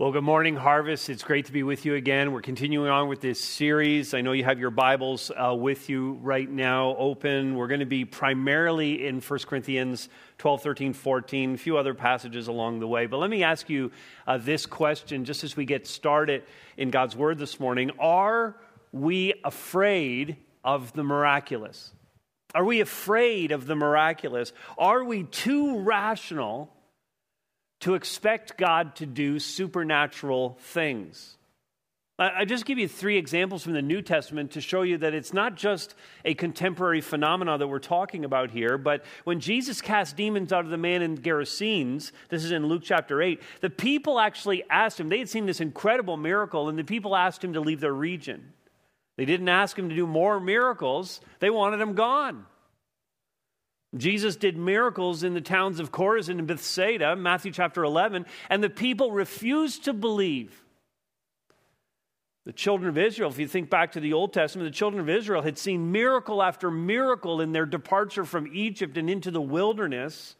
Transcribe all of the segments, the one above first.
Well, good morning, Harvest. It's great to be with you again. We're continuing on with this series. I know you have your Bibles uh, with you right now open. We're going to be primarily in 1 Corinthians 12, 13, 14, a few other passages along the way. But let me ask you uh, this question just as we get started in God's Word this morning Are we afraid of the miraculous? Are we afraid of the miraculous? Are we too rational? To expect God to do supernatural things. I just give you three examples from the New Testament to show you that it's not just a contemporary phenomenon that we're talking about here, but when Jesus cast demons out of the man in Gerasenes, this is in Luke chapter 8, the people actually asked him, they had seen this incredible miracle, and the people asked him to leave their region. They didn't ask him to do more miracles, they wanted him gone. Jesus did miracles in the towns of Chorazin and Bethsaida, Matthew chapter 11, and the people refused to believe. The children of Israel, if you think back to the Old Testament, the children of Israel had seen miracle after miracle in their departure from Egypt and into the wilderness.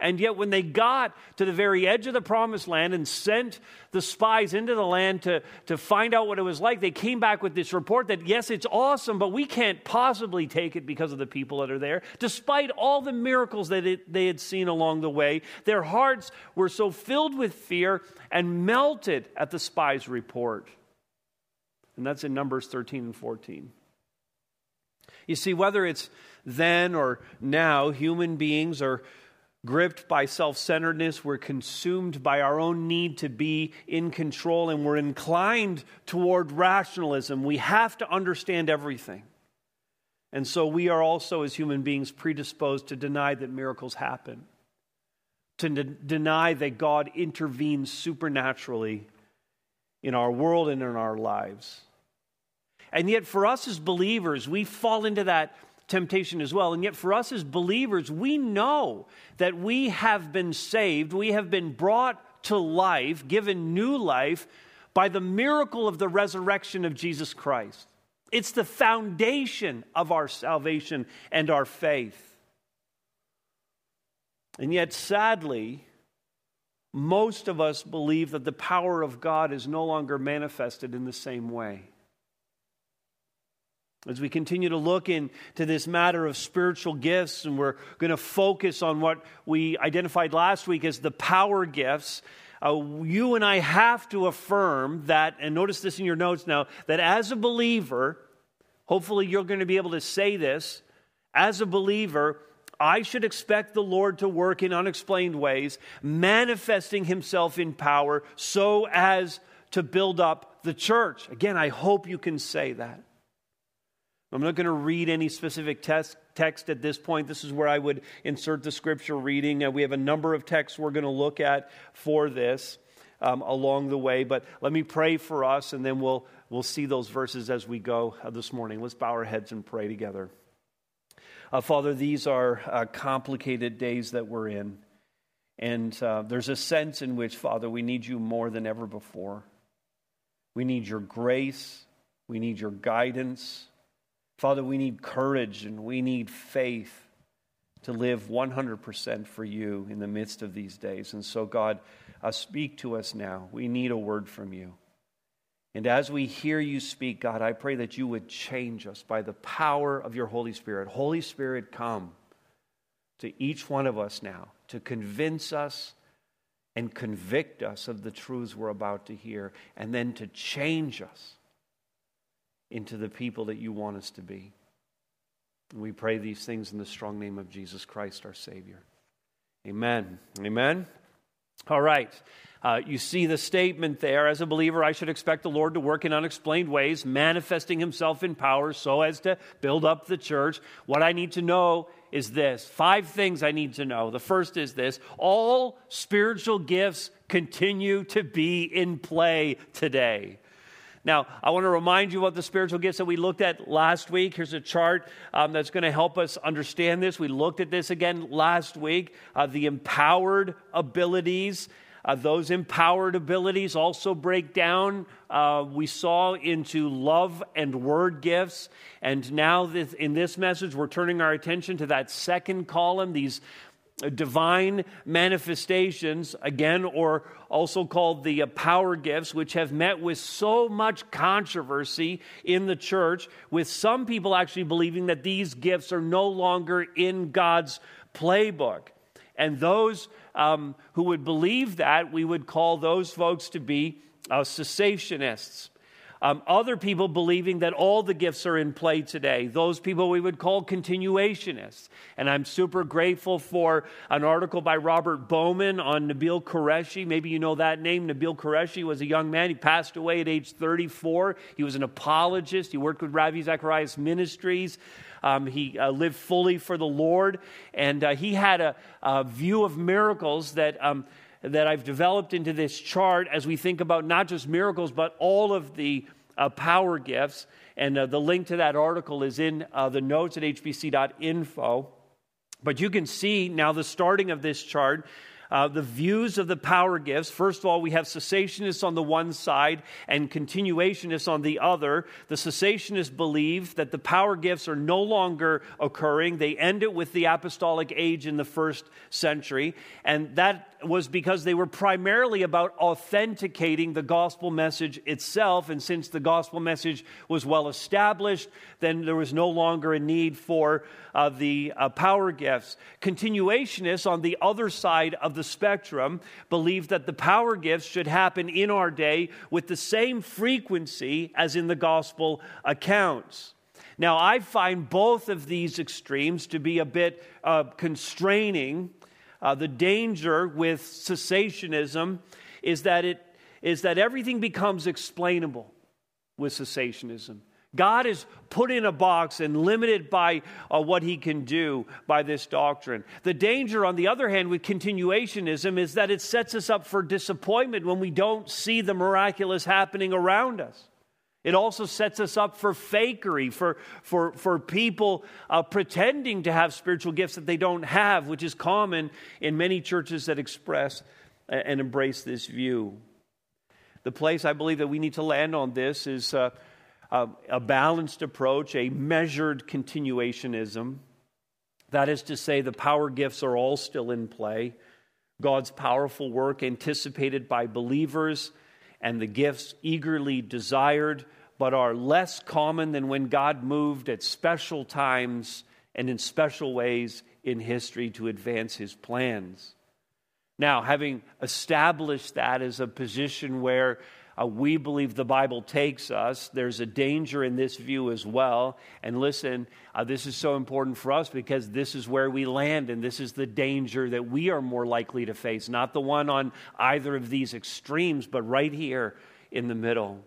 And yet, when they got to the very edge of the promised land and sent the spies into the land to, to find out what it was like, they came back with this report that, yes, it's awesome, but we can't possibly take it because of the people that are there. Despite all the miracles that it, they had seen along the way, their hearts were so filled with fear and melted at the spies' report. And that's in Numbers 13 and 14. You see, whether it's then or now, human beings are gripped by self centeredness, we're consumed by our own need to be in control, and we're inclined toward rationalism. We have to understand everything. And so we are also, as human beings, predisposed to deny that miracles happen, to deny that God intervenes supernaturally in our world and in our lives. And yet, for us as believers, we fall into that temptation as well. And yet, for us as believers, we know that we have been saved, we have been brought to life, given new life by the miracle of the resurrection of Jesus Christ. It's the foundation of our salvation and our faith. And yet, sadly, most of us believe that the power of God is no longer manifested in the same way. As we continue to look into this matter of spiritual gifts, and we're going to focus on what we identified last week as the power gifts, uh, you and I have to affirm that, and notice this in your notes now, that as a believer, hopefully you're going to be able to say this, as a believer, I should expect the Lord to work in unexplained ways, manifesting himself in power so as to build up the church. Again, I hope you can say that. I'm not going to read any specific text, text at this point. This is where I would insert the scripture reading. Uh, we have a number of texts we're going to look at for this um, along the way. But let me pray for us, and then we'll, we'll see those verses as we go uh, this morning. Let's bow our heads and pray together. Uh, Father, these are uh, complicated days that we're in. And uh, there's a sense in which, Father, we need you more than ever before. We need your grace, we need your guidance. Father, we need courage and we need faith to live 100% for you in the midst of these days. And so, God, uh, speak to us now. We need a word from you. And as we hear you speak, God, I pray that you would change us by the power of your Holy Spirit. Holy Spirit, come to each one of us now to convince us and convict us of the truths we're about to hear, and then to change us into the people that you want us to be. And we pray these things in the strong name of Jesus Christ, our Savior. Amen. Amen. All right. Uh, you see the statement there. As a believer, I should expect the Lord to work in unexplained ways, manifesting himself in power so as to build up the church. What I need to know is this five things I need to know. The first is this all spiritual gifts continue to be in play today. Now, I want to remind you of the spiritual gifts that we looked at last week. Here's a chart um, that's going to help us understand this. We looked at this again last week uh, the empowered abilities. Uh, those empowered abilities also break down, uh, we saw, into love and word gifts. And now, this, in this message, we're turning our attention to that second column, these divine manifestations, again, or also called the uh, power gifts, which have met with so much controversy in the church, with some people actually believing that these gifts are no longer in God's playbook. And those um, who would believe that, we would call those folks to be uh, cessationists. Um, other people believing that all the gifts are in play today. Those people we would call continuationists. And I'm super grateful for an article by Robert Bowman on Nabil Qureshi. Maybe you know that name. Nabil Qureshi was a young man. He passed away at age 34. He was an apologist. He worked with Ravi Zacharias Ministries. Um, he uh, lived fully for the Lord. And uh, he had a, a, view of miracles that. Um, that I've developed into this chart as we think about not just miracles, but all of the uh, power gifts. And uh, the link to that article is in uh, the notes at hbc.info. But you can see now the starting of this chart uh, the views of the power gifts. First of all, we have cessationists on the one side and continuationists on the other. The cessationists believe that the power gifts are no longer occurring. They end it with the apostolic age in the first century. And that was because they were primarily about authenticating the gospel message itself. And since the gospel message was well established, then there was no longer a need for uh, the uh, power gifts. Continuationists on the other side of the spectrum believe that the power gifts should happen in our day with the same frequency as in the gospel accounts. Now, I find both of these extremes to be a bit uh, constraining uh, the danger with cessationism is that, it, is that everything becomes explainable with cessationism. God is put in a box and limited by uh, what he can do by this doctrine. The danger, on the other hand, with continuationism is that it sets us up for disappointment when we don't see the miraculous happening around us. It also sets us up for fakery, for, for, for people uh, pretending to have spiritual gifts that they don't have, which is common in many churches that express and embrace this view. The place I believe that we need to land on this is uh, a balanced approach, a measured continuationism. That is to say, the power gifts are all still in play. God's powerful work anticipated by believers and the gifts eagerly desired, but are less common than when God moved at special times and in special ways in history to advance his plans. Now, having established that as a position where uh, we believe the Bible takes us. There's a danger in this view as well. And listen, uh, this is so important for us because this is where we land, and this is the danger that we are more likely to face, not the one on either of these extremes, but right here in the middle.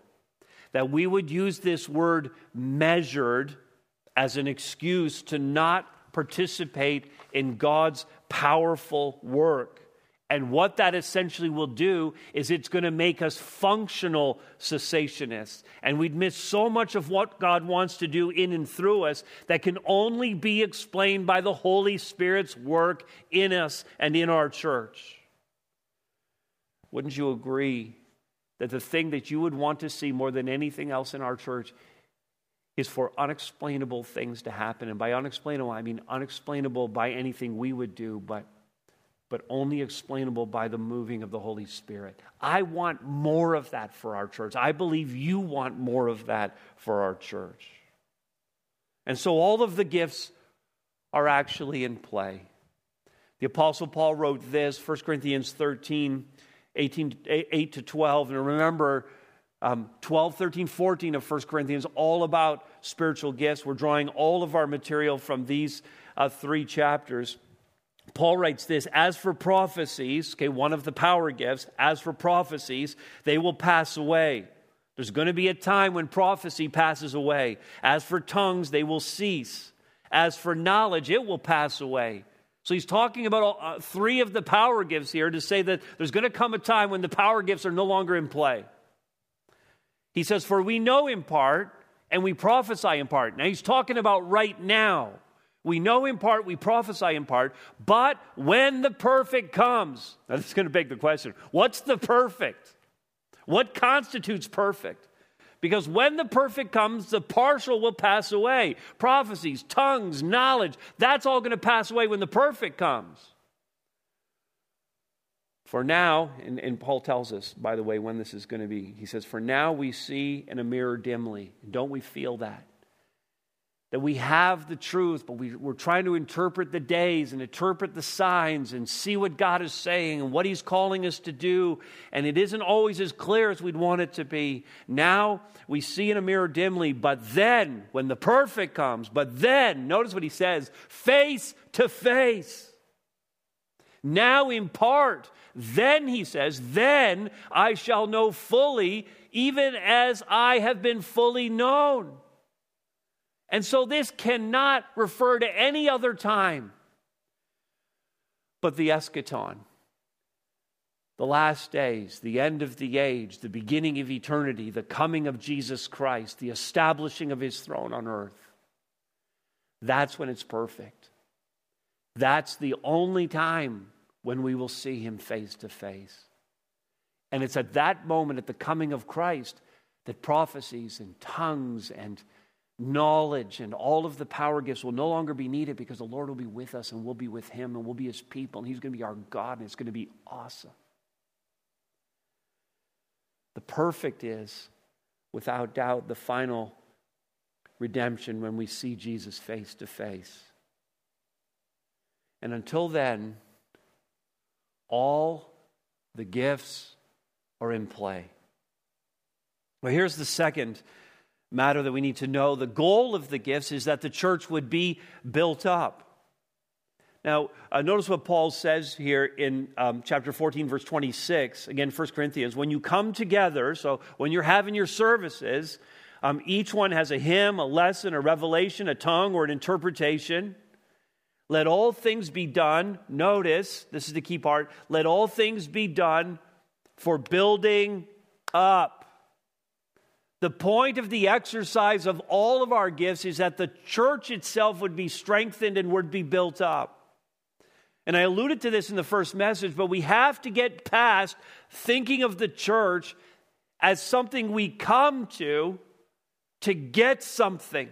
That we would use this word measured as an excuse to not participate in God's powerful work. And what that essentially will do is it's going to make us functional cessationists. And we'd miss so much of what God wants to do in and through us that can only be explained by the Holy Spirit's work in us and in our church. Wouldn't you agree that the thing that you would want to see more than anything else in our church is for unexplainable things to happen? And by unexplainable, I mean unexplainable by anything we would do, but but only explainable by the moving of the Holy Spirit. I want more of that for our church. I believe you want more of that for our church. And so all of the gifts are actually in play. The Apostle Paul wrote this, 1 Corinthians 13, 18, 8 to 12. And remember, um, 12, 13, 14 of 1 Corinthians, all about spiritual gifts. We're drawing all of our material from these uh, three chapters. Paul writes this As for prophecies, okay, one of the power gifts, as for prophecies, they will pass away. There's going to be a time when prophecy passes away. As for tongues, they will cease. As for knowledge, it will pass away. So he's talking about all, uh, three of the power gifts here to say that there's going to come a time when the power gifts are no longer in play. He says, For we know in part and we prophesy in part. Now he's talking about right now. We know in part, we prophesy in part, but when the perfect comes, is going to beg the question what's the perfect? What constitutes perfect? Because when the perfect comes, the partial will pass away. Prophecies, tongues, knowledge, that's all going to pass away when the perfect comes. For now, and, and, Paul tells us, by the way, when this is going to be. He says, For now we see in a mirror dimly. Don't we feel that? That we have the truth, but we, are trying to interpret the days and interpret the signs and see what God is saying and what He's calling us to do. And it isn't always as clear as we'd want it to be. Now we see in a mirror dimly, but then, when the perfect comes, but then, notice what He says face to face. Now in part, then He says, then I shall know fully, even as I have been fully known. And so this cannot refer to any other time but the eschaton, the last days, the end of the age, the beginning of eternity, the coming of Jesus Christ, the establishing of his throne on earth. That's when it's perfect. That's the only time when we will see him face to face. And it's at that moment, at the coming of Christ, that prophecies and tongues and knowledge and all of the power gifts will no longer be needed because the Lord will be with us and we'll be with Him and we'll be His people and He's going to be our God and it's going to be awesome. The perfect is, without doubt, the final redemption when we see Jesus face to face. And until then, all the gifts are in play. Well, here's the second matter that we need to know. The goal of the gifts is that the church would be built up. Now, uh, notice what Paul says here in um, chapter 14, verse 26, again, 1 Corinthians. When you come together, so when you're having your services, um, each one has a hymn, a lesson, a revelation, a tongue, or an interpretation. Let all things be done. Notice, this is the key part. Let all things be done for building up the point of the exercise of all of our gifts is that the church itself would be strengthened and would be built up. And I alluded to this in the first message, but we have to get past thinking of the church as something we come to to get something.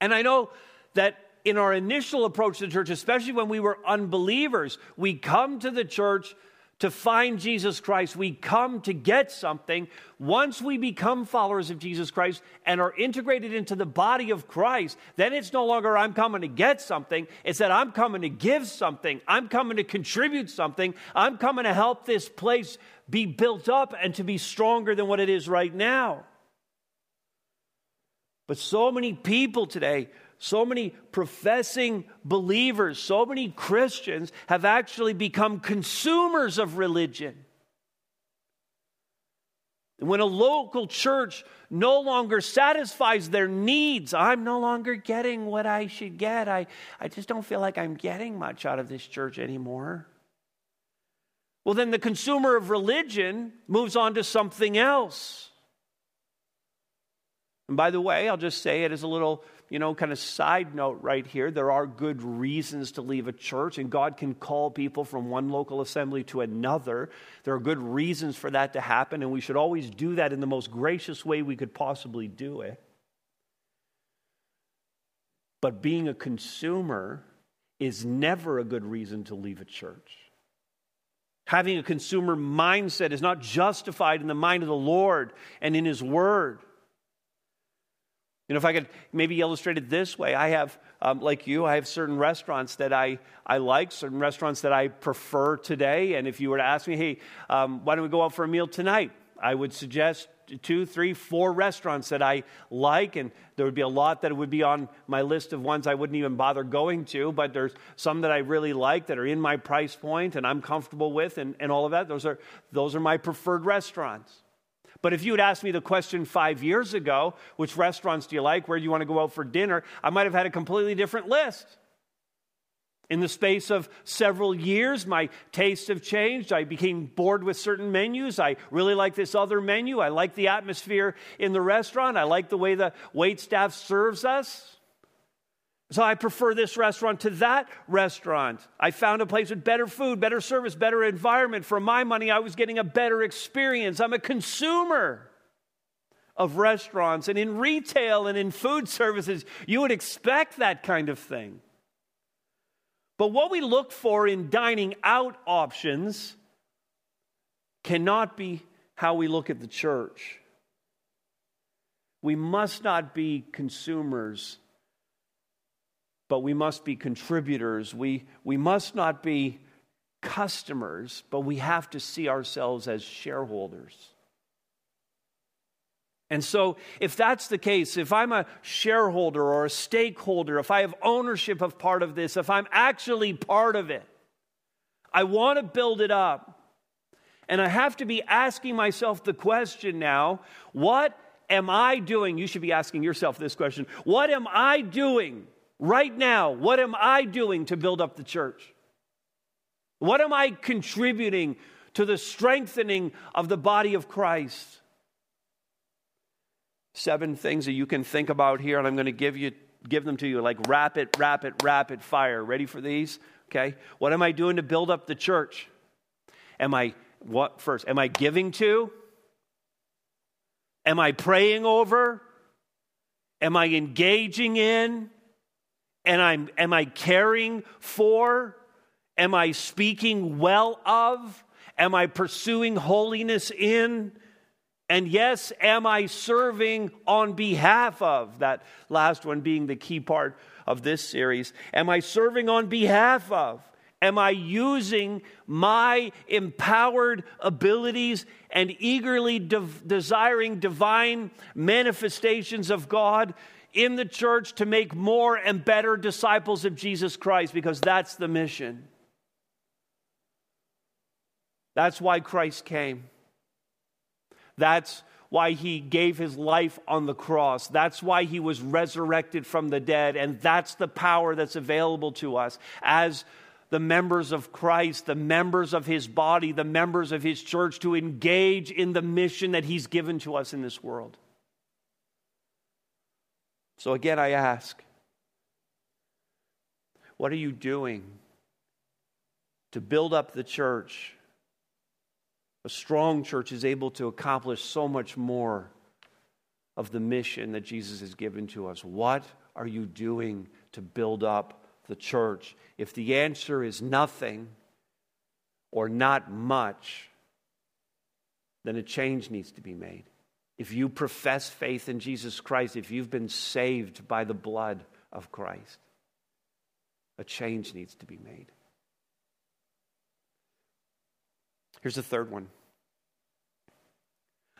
And I know that in our initial approach to the church, especially when we were unbelievers, we come to the church to find Jesus Christ. We come to get something. Once we become followers of Jesus Christ and are integrated into the body of Christ, then it's no longer I'm coming to get something. It's that I'm coming to give something. I'm coming to contribute something. I'm coming to help this place be built up and to be stronger than what it is right now. But so many people today so many professing believers, so many Christians have actually become consumers of religion. When a local church no longer satisfies their needs, I'm no longer getting what I should get. I, I just don't feel like I'm getting much out of this church anymore. Well, then the consumer of religion moves on to something else. And by the way, I'll just say it as a little you know, kind of side note right here, there are good reasons to leave a church, and God can call people from one local assembly to another. There are good reasons for that to happen, and we should always do that in the most gracious way we could possibly do it. But being a consumer is never a good reason to leave a church. Having a consumer mindset is not justified in the mind of the Lord and in His Word. You know, if I could maybe illustrate it this way, I have, um, like you, I have certain restaurants that I, I like, certain restaurants that I prefer today. And if you were to ask me, hey, um, why don't we go out for a meal tonight? I would suggest two, three, four restaurants that I like, and there would be a lot that would be on my list of ones I wouldn't even bother going to, but there's some that I really like that are in my price point and I'm comfortable with, and, and all of that. Those are, those are my preferred restaurants. But if you had asked me the question five years ago, which restaurants do you like? Where do you want to go out for dinner? I might have had a completely different list. In the space of several years, my tastes have changed. I became bored with certain menus. I really like this other menu. I like the atmosphere in the restaurant. I like the way the wait staff serves us. So I prefer this restaurant to that restaurant. I found a place with better food, better service, better environment. For my money, I was getting a better experience. I'm a consumer of restaurants and in retail and in food services. You would expect that kind of thing. But what we look for in dining out options cannot be how we look at the church. We must not be consumers, but we must be contributors. We, we must not be customers, but we have to see ourselves as shareholders. And so, if that's the case, if I'm a shareholder or a stakeholder, if I have ownership of part of this, if I'm actually part of it, I want to build it up. And I have to be asking myself the question now what am I doing? You should be asking yourself this question What am I doing right now? What am I doing to build up the church? What am I contributing to the strengthening of the body of Christ? seven things that you can think about here, and I'm going to give you give them to you like rapid, rapid, rapid fire. Ready for these? Okay. What am I doing to build up the church? Am I what first? Am I giving to? Am I praying over? Am I engaging in? And I'm am I caring for? Am I speaking well of? Am I pursuing holiness in? And yes, am I serving on behalf of? That last one being the key part of this series. Am I serving on behalf of? Am I using my empowered abilities and eagerly de- desiring divine manifestations of God in the church to make more and better disciples of Jesus Christ? Because that's the mission. That's why Christ came. That's why he gave his life on the cross. That's why he was resurrected from the dead. And that's the power that's available to us as the members of Christ, the members of his body, the members of his church to engage in the mission that he's given to us in this world. So again, I ask, what are you doing to build up the church? A strong church is able to accomplish so much more of the mission that Jesus has given to us. What are you doing to build up the church? If the answer is nothing or not much, then a change needs to be made. If you profess faith in Jesus Christ, if you've been saved by the blood of Christ, a change needs to be made. Here's the third one.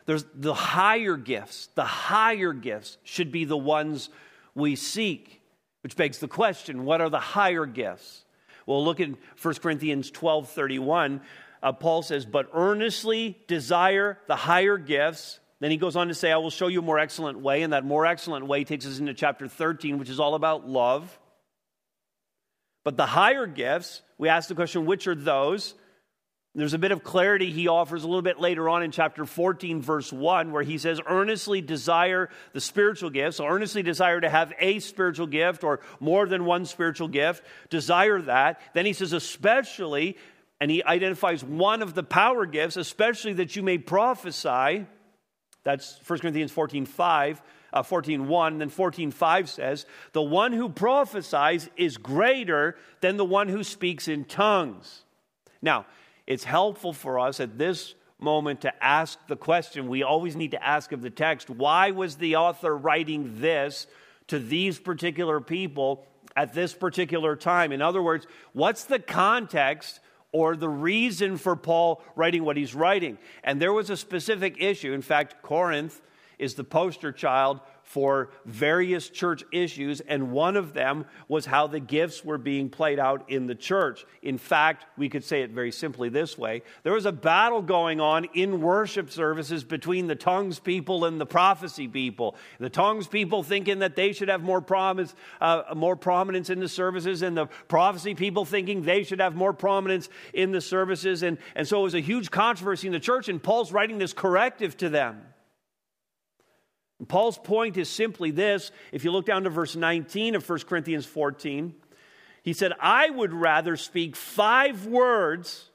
There's the higher gifts. The higher gifts should be the ones we seek, which begs the question what are the higher gifts? Well, look at 1 Corinthians 12 31. Uh, Paul says, But earnestly desire the higher gifts. Then he goes on to say, I will show you a more excellent way. And that more excellent way takes us into chapter 13, which is all about love. But the higher gifts, we ask the question, which are those? There's a bit of clarity he offers a little bit later on in chapter 14, verse 1, where he says, earnestly desire the spiritual gifts. So, earnestly desire to have a spiritual gift or more than one spiritual gift. Desire that. Then he says, especially, and he identifies one of the power gifts, especially that you may prophesy. That's 1 Corinthians 14, 5. Uh, 14 1 then 14 5 says the one who prophesies is greater than the one who speaks in tongues now it's helpful for us at this moment to ask the question we always need to ask of the text why was the author writing this to these particular people at this particular time? In other words, what's the context or the reason for Paul writing what he's writing? And there was a specific issue. In fact, Corinth is the poster child for various church issues, and one of them was how the gifts were being played out in the church. In fact, we could say it very simply this way there was a battle going on in worship services between the tongues people and the prophecy people. The tongues people thinking that they should have more, promise, uh, more prominence in the services, and the prophecy people thinking they should have more prominence in the services. And, and so it was a huge controversy in the church, and Paul's writing this corrective to them. Paul's point is simply this. If you look down to verse 19 of 1 Corinthians 14, he said, I would rather speak five words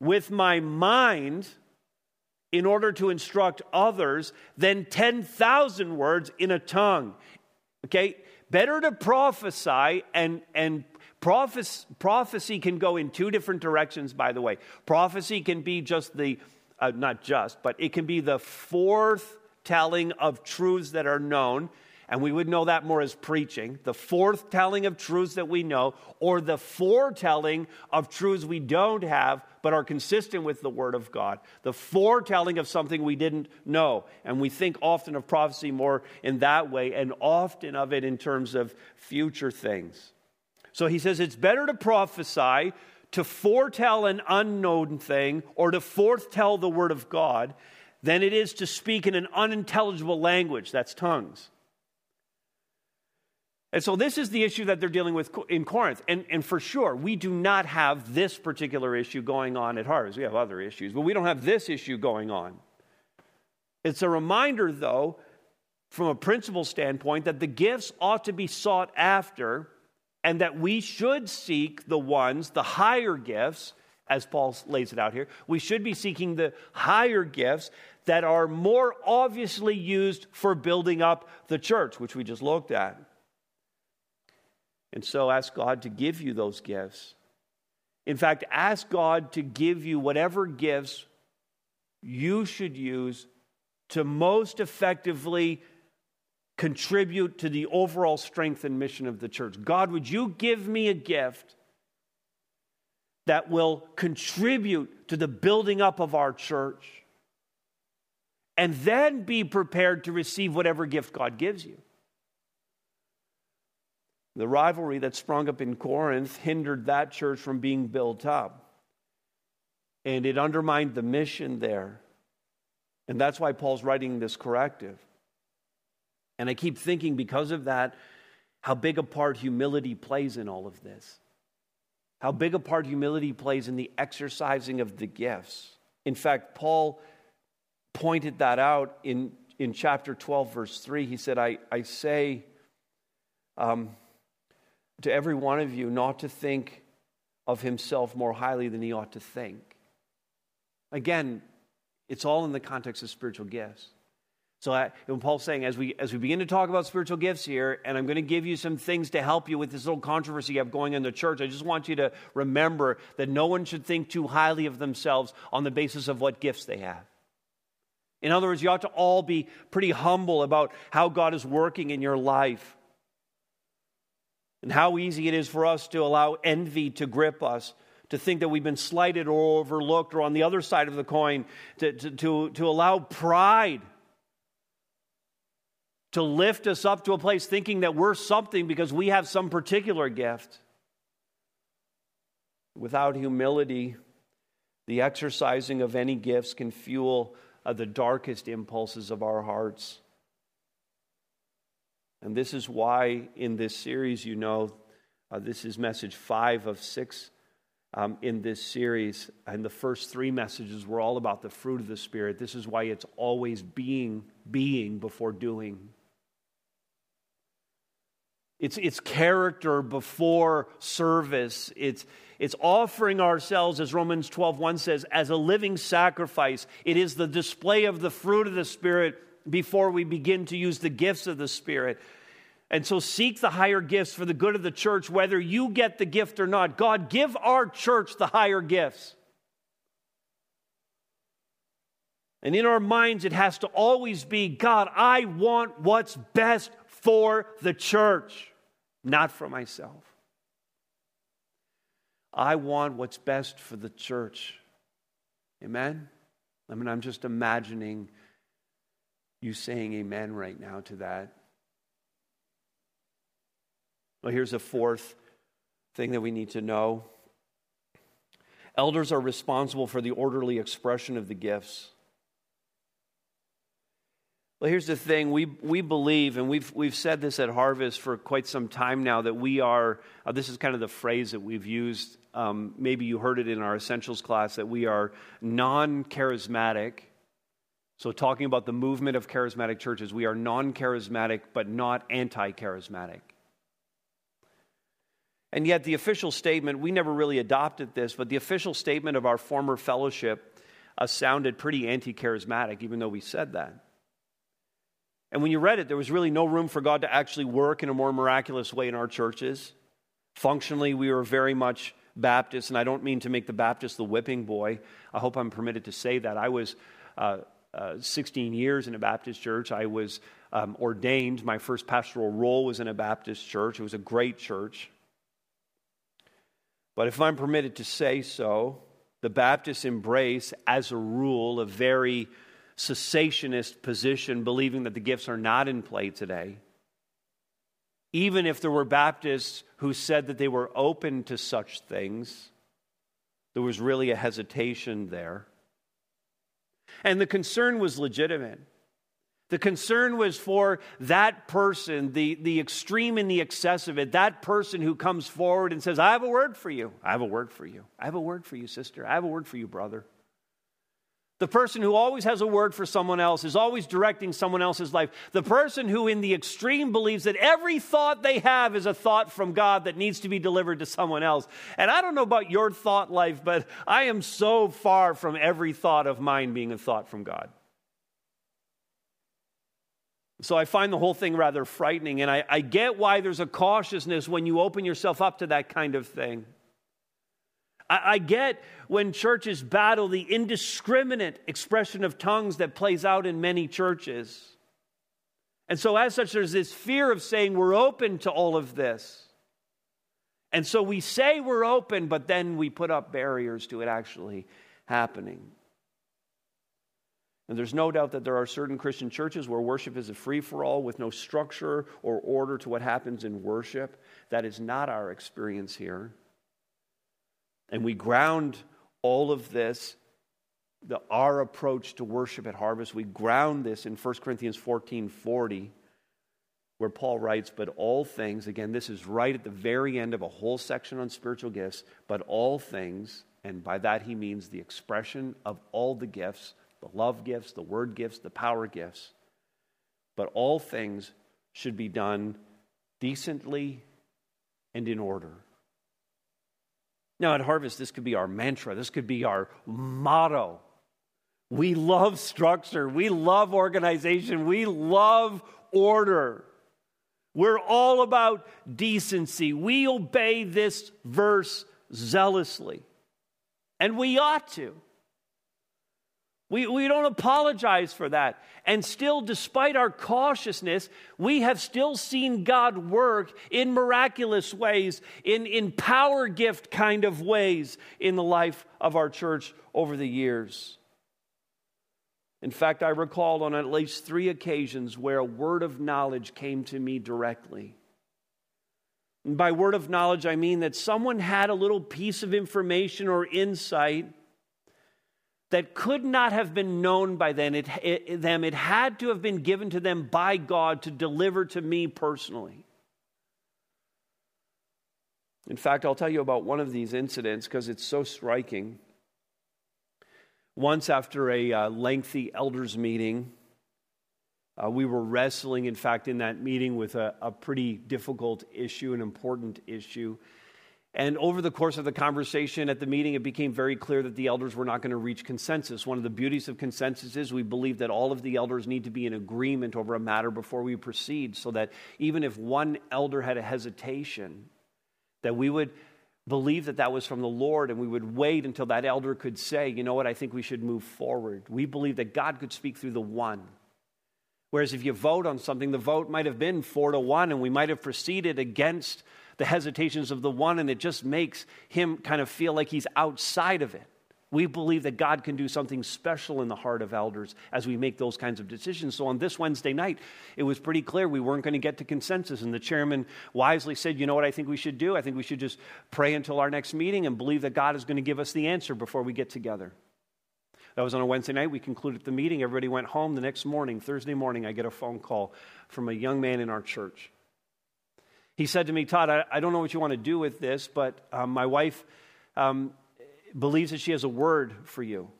with my mind in order to instruct others than 10,000 words in a tongue. Okay? Better to prophesy, and, and prophecy, prophecy can go in two different directions, by the way. Prophecy can be just the uh, not just, but it can be the forth telling of truths that are known. And we would know that more as preaching, the forth telling of truths that we know, or the foretelling of truths we don't have but are consistent with the Word of God. The foretelling of something we didn't know. And we think often of prophecy more in that way, and often of it in terms of future things. So he says it's better to prophesy, to foretell an unknown thing, or to foretell the Word of God, than it is to speak in an unintelligible language, that's tongues. And so this is the issue that they're dealing with in Corinth. And, and for sure, we do not have this particular issue going on at Harvest. We have other issues, but we don't have this issue going on. It's a reminder, though, from a principle standpoint, that the gifts ought to be sought after and that we should seek the ones, the higher gifts, as Paul lays it out here. We should be seeking the higher gifts that are more obviously used for building up the church, which we just looked at. And so ask God to give you those gifts. In fact, ask God to give you whatever gifts you should use to most effectively contribute to the overall strength and mission of the church. God, would you give me a gift that will contribute to the building up of our church? And then be prepared to receive whatever gift God gives you. The rivalry that sprung up in Corinth hindered that church from being built up. And it undermined the mission there. And that's why Paul's writing this corrective. And I keep thinking, because of that, how big a part humility plays in all of this. How big a part humility plays in the exercising of the gifts. In fact, Paul pointed that out in, in chapter 12, verse 3. He said, I, I say, um, to every one of you not to think of himself more highly than he ought to think. Again, it's all in the context of spiritual gifts. So I, when Paul's saying, as we as we begin to talk about spiritual gifts here, and I'm going to give you some things to help you with this little controversy you have going in the church, I just want you to remember that no one should think too highly of themselves on the basis of what gifts they have. In other words, you ought to all be pretty humble about how God is working in your life and how easy it is for us to allow envy to grip us, to think that we've been slighted or overlooked, or on the other side of the coin, to, to, to, to allow pride to lift us up to a place thinking that we're something because we have some particular gift. Without humility, the exercising of any gifts can fuel uh, the darkest impulses of our hearts. And this is why in this series, you know, uh, this is message five of six um, in this series. And the first three messages were all about the fruit of the Spirit. This is why it's always being, being before doing. It's, it's character before service. It's, it's offering ourselves, as Romans 12 1 says, as a living sacrifice. It is the display of the fruit of the Spirit before we begin to use the gifts of the Spirit. And so seek the higher gifts for the good of the church, whether you get the gift or not. God, give our church the higher gifts. And in our minds, it has to always be God, I want what's best for the church, not for myself. I want what's best for the church. Amen? I mean, I'm just imagining you saying amen right now to that. Well, here's a fourth thing that we need to know elders are responsible for the orderly expression of the gifts. Well, here's the thing. We, we believe, and we've, we've said this at Harvest for quite some time now, that we are, uh, this is kind of the phrase that we've used. Um, maybe you heard it in our essentials class, that we are non charismatic so, talking about the movement of charismatic churches, we are non charismatic but not anti charismatic. And yet, the official statement, we never really adopted this, but the official statement of our former fellowship uh, sounded pretty anti charismatic, even though we said that. And when you read it, there was really no room for God to actually work in a more miraculous way in our churches. Functionally, we were very much Baptist, and I don't mean to make the Baptist the whipping boy. I hope I'm permitted to say that. I was uh, uh, 16 years in a Baptist church. I was um, ordained. My first pastoral role was in a Baptist church. It was a great church. But if I'm permitted to say so, the Baptists embrace, as a rule, a very cessationist position, believing that the gifts are not in play today. Even if there were Baptists who said that they were open to such things, there was really a hesitation there. And the concern was legitimate. The concern was for that person, the, the extreme and the excess of it, that person who comes forward and says, I have a word for you. I have a word for you. I have a word for you, sister. I have a word for you, brother. The person who always has a word for someone else is always directing someone else's life. The person who, in the extreme, believes that every thought they have is a thought from God that needs to be delivered to someone else. And I don't know about your thought life, but I am so far from every thought of mine being a thought from God. So I find the whole thing rather frightening, and I, I get why there's a cautiousness when you open yourself up to that kind of thing. I, get when churches battle the indiscriminate expression of tongues that plays out in many churches. And so, as such, there's this fear of saying we're open to all of this. And so we say we're open, but then we put up barriers to it actually happening. And there's no doubt that there are certain Christian churches where worship is a free for all with no structure or order to what happens in worship. That is not our experience here. And we ground all of this, the, our approach to worship at Harvest, we ground this in 1 Corinthians 14 40, where Paul writes, But all things, again, this is right at the very end of a whole section on spiritual gifts, but all things, and by that he means the expression of all the gifts the love gifts, the word gifts, the power gifts. But all things should be done decently and in order. Now, at Harvest, this could be our mantra, this could be our motto. We love structure, we love organization, we love order. We're all about decency. We obey this verse zealously, and we ought to. We, we don't apologize for that. And still, despite our cautiousness, we have still seen God work in miraculous ways, in, in power gift kind of ways in the life of our church over the years. In fact, I recalled on at least three occasions where a word of knowledge came to me directly. And by word of knowledge, I mean that someone had a little piece of information or insight that could not have been known by then, it, it, them. It had to have been given to them by God to deliver to me personally. In fact, I'll tell you about one of these incidents because it's so striking. Once, after a uh, lengthy elders meeting, uh, we were wrestling, in fact, in that meeting with a, a pretty difficult issue, an important issue. And over the course of the conversation at the meeting, it became very clear that the elders were not going to reach consensus. One of the beauties of consensus is we believe that all of the elders need to be in agreement over a matter before we proceed, so that even if one elder had a hesitation, that we would believe that that was from the Lord and we would wait until that elder could say, you know what, I think we should move forward. We believe that God could speak through the one. Whereas if you vote on something, the vote might have been four to one, and we might have proceeded against the hesitations of the one, and it just makes him kind of feel like he's outside of it. We believe that God can do something special in the heart of elders as we make those kinds of decisions. So on this Wednesday night, it was pretty clear we weren't going to get to consensus. And the chairman wisely said, You know what I think we should do? I think we should just pray until our next meeting and believe that God is going to give us the answer before we get together. That was on a Wednesday night. We concluded the meeting. Everybody went home. The next morning, Thursday morning, I get a phone call from a young man in our church. He said to me, Todd, I, I don't know what you want to do with this, but um, my wife um, believes that she has a word for you.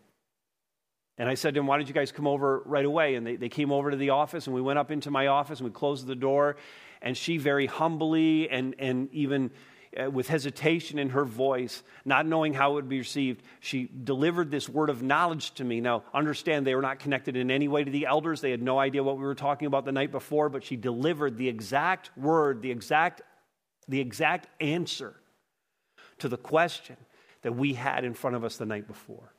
And I said to him, Why don't you guys come over right away? And they, they came over to the office, and we went up into my office, and we closed the door. And she very humbly and, and even uh, with hesitation in her voice, not knowing how it would be received, she delivered this word of knowledge to me. Now, understand they were not connected in any way to the elders. They had no idea what we were talking about the night before, but she delivered the exact word, the exact, the exact answer to the question that we had in front of us the night before.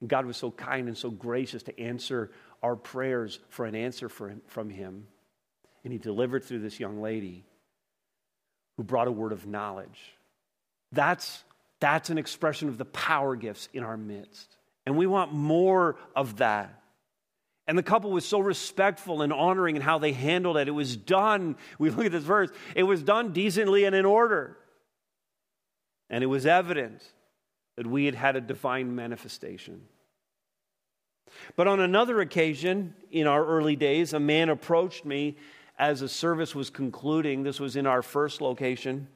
And God was so kind and so gracious to answer our prayers for an answer him, from Him. And He delivered through this young lady who brought a word of knowledge. That's, that's an expression of the power gifts in our midst. And we want more of that. And the couple was so respectful and honoring in how they handled it. It was done, we look at this verse, it was done decently and in order. And it was evident that we had had a divine manifestation. But on another occasion, in our early days, a man approached me as the service was concluding. This was in our first location.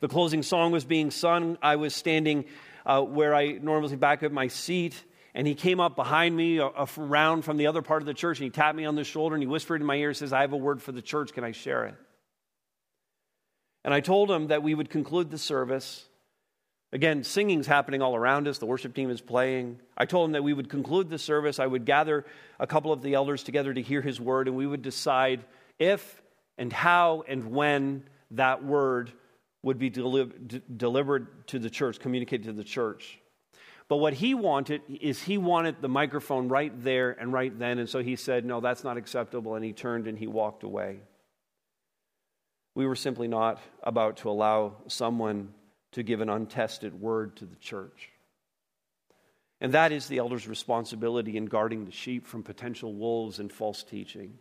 The closing song was being sung. I was standing uh, where I normally back at my seat, and he came up behind me around from the other part of the church, and he tapped me on the shoulder and he whispered in my ear, says, I have a word for the church. Can I share it? And I told him that we would conclude the service. Again, singing's happening all around us. The worship team is playing. I told him that we would conclude the service. I would gather a couple of the elders together to hear his word, and we would decide if and how and when that word would be deli- delivered to the church, communicated to the church. But what he wanted is he wanted the microphone right there and right then. And so he said, No, that's not acceptable. And he turned and he walked away. We were simply not about to allow someone to give an untested word to the church. And that is the elder's responsibility in guarding the sheep from potential wolves and false teaching.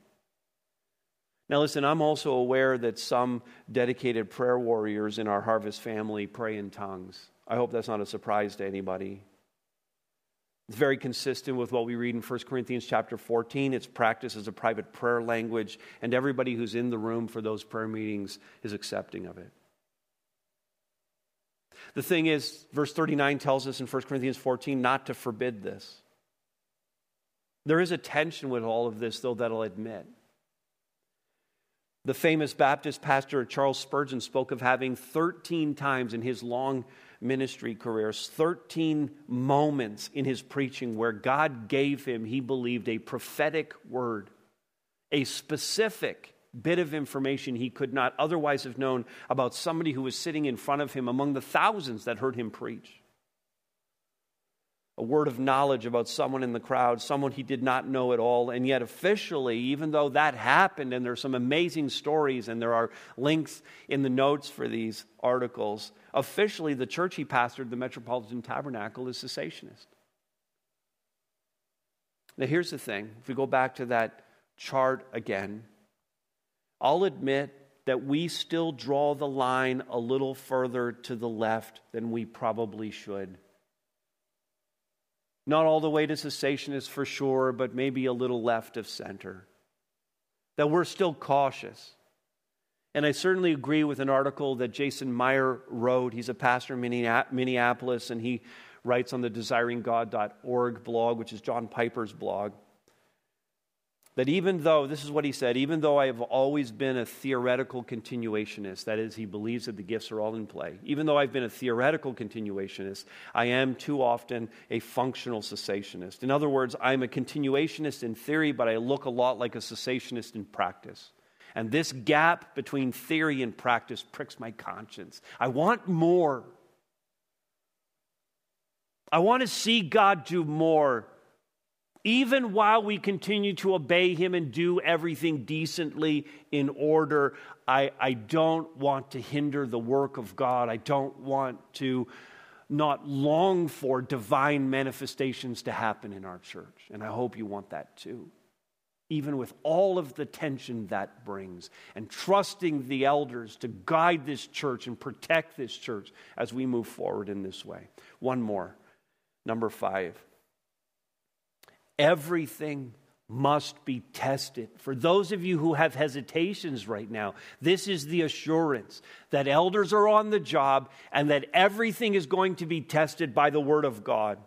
Now, listen, I'm also aware that some dedicated prayer warriors in our harvest family pray in tongues. I hope that's not a surprise to anybody. It's very consistent with what we read in 1 Corinthians chapter 14. It's practiced as a private prayer language, and everybody who's in the room for those prayer meetings is accepting of it. The thing is, verse 39 tells us in 1 Corinthians 14 not to forbid this. There is a tension with all of this, though, that I'll admit. The famous Baptist pastor Charles Spurgeon spoke of having 13 times in his long ministry careers, 13 moments in his preaching where God gave him, he believed, a prophetic word, a specific bit of information he could not otherwise have known about somebody who was sitting in front of him among the thousands that heard him preach a word of knowledge about someone in the crowd, someone he did not know at all. And yet, officially, even though that happened, and there are some amazing stories, and there are links in the notes for these articles, officially, the church he pastored, the Metropolitan Tabernacle, is cessationist. Now, here's the thing if we go back to that chart again, I'll admit that we still draw the line a little further to the left than we probably should. Not all the way to cessationist for sure, but maybe a little left of center. That we're still cautious. And I certainly agree with an article that Jason Meyer wrote. He's a pastor in Minneapolis, and he writes on the desiringgod.org blog, which is John Piper's blog that even though, this is what he said, even though I have always been a theoretical continuationist, that is, he believes that the gifts are all in play, even though I've been a theoretical continuationist, I am too often a functional cessationist. In other words, I'm a continuationist in theory, but I look a lot like a cessationist in practice. And this gap between theory and practice pricks my conscience. I want more. I want to see God do more even while we continue to obey him and do everything decently in order, I, I don't want to hinder the work of God. I don't want to not long for divine manifestations to happen in our church. And I hope you want that too. Even with all of the tension that brings, and trusting the elders to guide this church and protect this church as we move forward in this way. One more. Number five Everything must be tested. For those of you who have hesitations right now, this is the assurance that elders are on the job and that everything is going to be tested by the Word of God.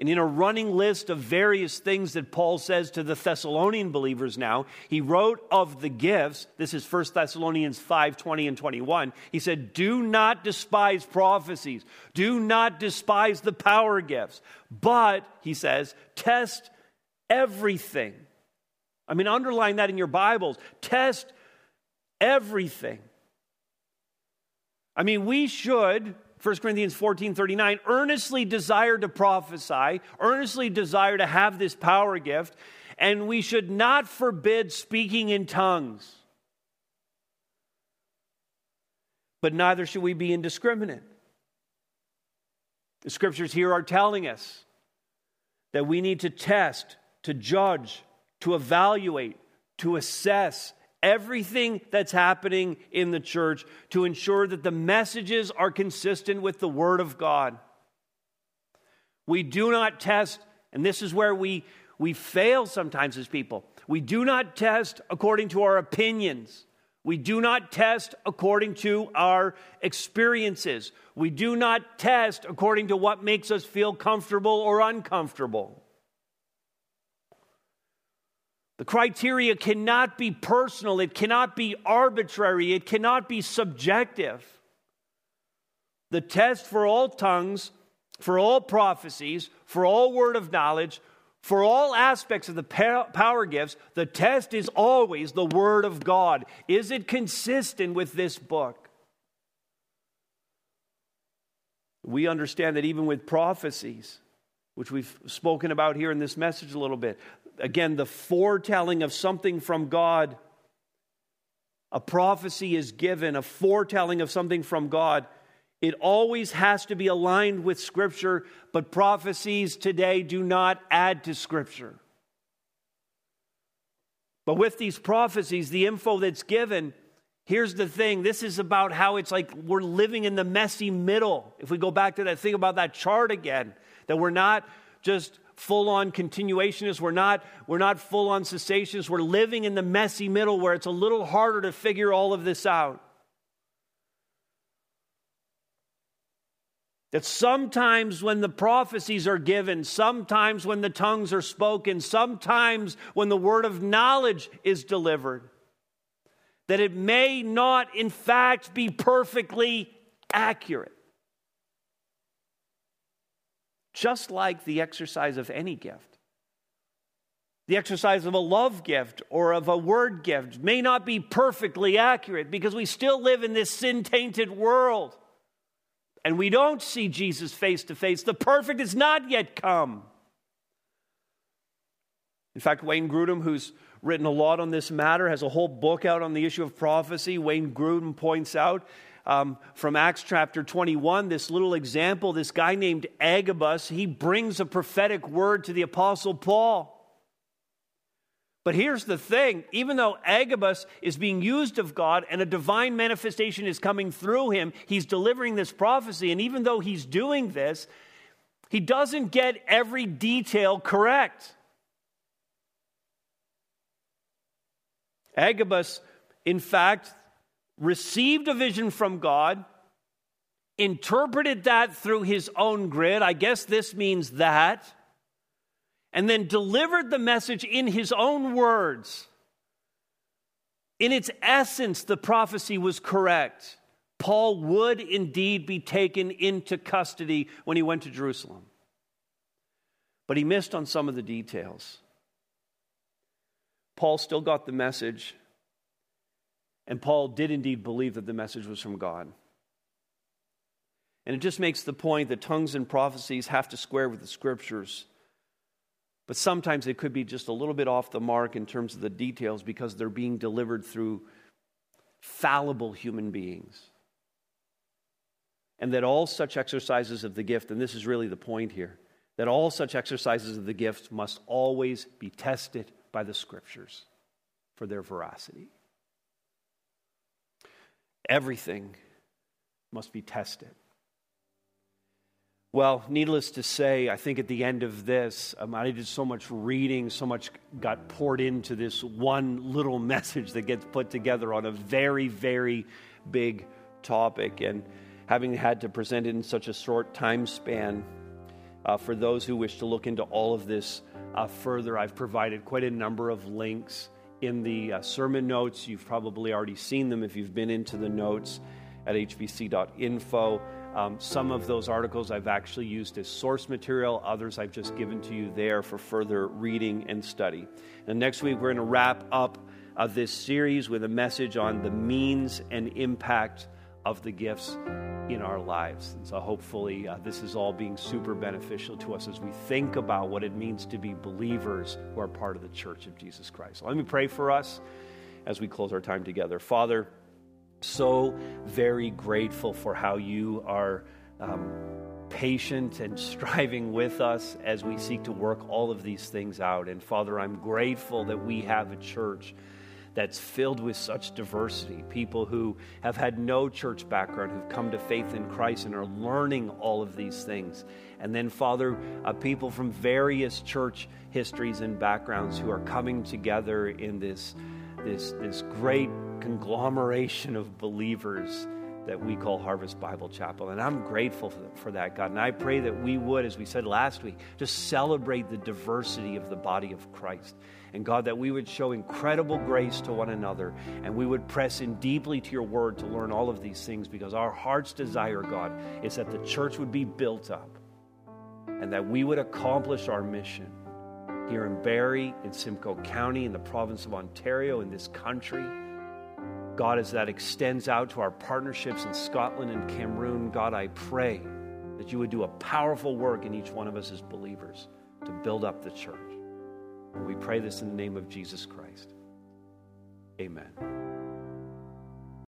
And in a running list of various things that Paul says to the Thessalonian believers now, he wrote of the gifts. This is 1 Thessalonians 5 20 and 21. He said, Do not despise prophecies, do not despise the power gifts, but, he says, test everything. I mean, underline that in your Bibles. Test everything. I mean, we should, 1 Corinthians 14 39, earnestly desire to prophesy, earnestly desire to have this power gift, and we should not forbid speaking in tongues. But neither should we be indiscriminate. The scriptures here are telling us that we need to test, to judge, to evaluate, to assess everything that's happening in the church to ensure that the messages are consistent with the Word of God. We do not test, and this is where we, we fail sometimes as people. We do not test according to our opinions. We do not test according to our experiences. We do not test according to what makes us feel comfortable or uncomfortable. The criteria cannot be personal, it cannot be arbitrary, it cannot be subjective. The test for all tongues, for all prophecies, for all word of knowledge, for all aspects of the power gifts, the test is always the Word of God. Is it consistent with this book? We understand that even with prophecies, which we've spoken about here in this message a little bit, again, the foretelling of something from God. A prophecy is given, a foretelling of something from God. It always has to be aligned with Scripture, but prophecies today do not add to Scripture. But with these prophecies, the info that's given, here's the thing this is about how it's like we're living in the messy middle. If we go back to that thing about that chart again, that we're not just full on continuationists. We're not, we're not full on cessationists. We're living in the messy middle where it's a little harder to figure all of this out. That sometimes when the prophecies are given, sometimes when the tongues are spoken, sometimes when the word of knowledge is delivered, that it may not, in fact, be perfectly accurate just like the exercise of any gift. The exercise of a love gift or of a word gift may not be perfectly accurate because we still live in this sin tainted world and we don't see Jesus face to face. The perfect has not yet come. In fact, Wayne Grudem, who's written a lot on this matter, has a whole book out on the issue of prophecy. Wayne Grudem points out um, from Acts chapter 21, this little example, this guy named Agabus, he brings a prophetic word to the Apostle Paul. But here's the thing even though Agabus is being used of God and a divine manifestation is coming through him, he's delivering this prophecy. And even though he's doing this, he doesn't get every detail correct. Agabus, in fact, received a vision from God, interpreted that through his own grid. I guess this means that. And then delivered the message in his own words. In its essence, the prophecy was correct. Paul would indeed be taken into custody when he went to Jerusalem. But he missed on some of the details. Paul still got the message, and Paul did indeed believe that the message was from God. And it just makes the point that tongues and prophecies have to square with the scriptures. But sometimes it could be just a little bit off the mark in terms of the details because they're being delivered through fallible human beings. And that all such exercises of the gift, and this is really the point here, that all such exercises of the gift must always be tested by the scriptures for their veracity. Everything must be tested. Well, needless to say, I think at the end of this, um, I did so much reading, so much got poured into this one little message that gets put together on a very, very big topic. And having had to present it in such a short time span, uh, for those who wish to look into all of this uh, further, I've provided quite a number of links in the uh, sermon notes. You've probably already seen them if you've been into the notes at hbc.info. Um, some of those articles I've actually used as source material, others I've just given to you there for further reading and study. And next week, we're going to wrap up uh, this series with a message on the means and impact of the gifts in our lives. And so hopefully uh, this is all being super beneficial to us as we think about what it means to be believers who are part of the church of Jesus Christ. So let me pray for us as we close our time together. Father, so very grateful for how you are um, patient and striving with us as we seek to work all of these things out. And Father, I'm grateful that we have a church that's filled with such diversity. People who have had no church background, who've come to faith in Christ and are learning all of these things. And then, Father, uh, people from various church histories and backgrounds who are coming together in this, this, this great conglomeration of believers that we call Harvest Bible Chapel. And I'm grateful for that, God. And I pray that we would, as we said last week, just celebrate the diversity of the body of Christ. And God, that we would show incredible grace to one another and we would press in deeply to your word to learn all of these things because our heart's desire, God, is that the church would be built up and that we would accomplish our mission here in Barrie, in Simcoe County, in the province of Ontario, in this country. God, as that extends out to our partnerships in Scotland and Cameroon, God, I pray that you would do a powerful work in each one of us as believers to build up the church. We pray this in the name of Jesus Christ. Amen.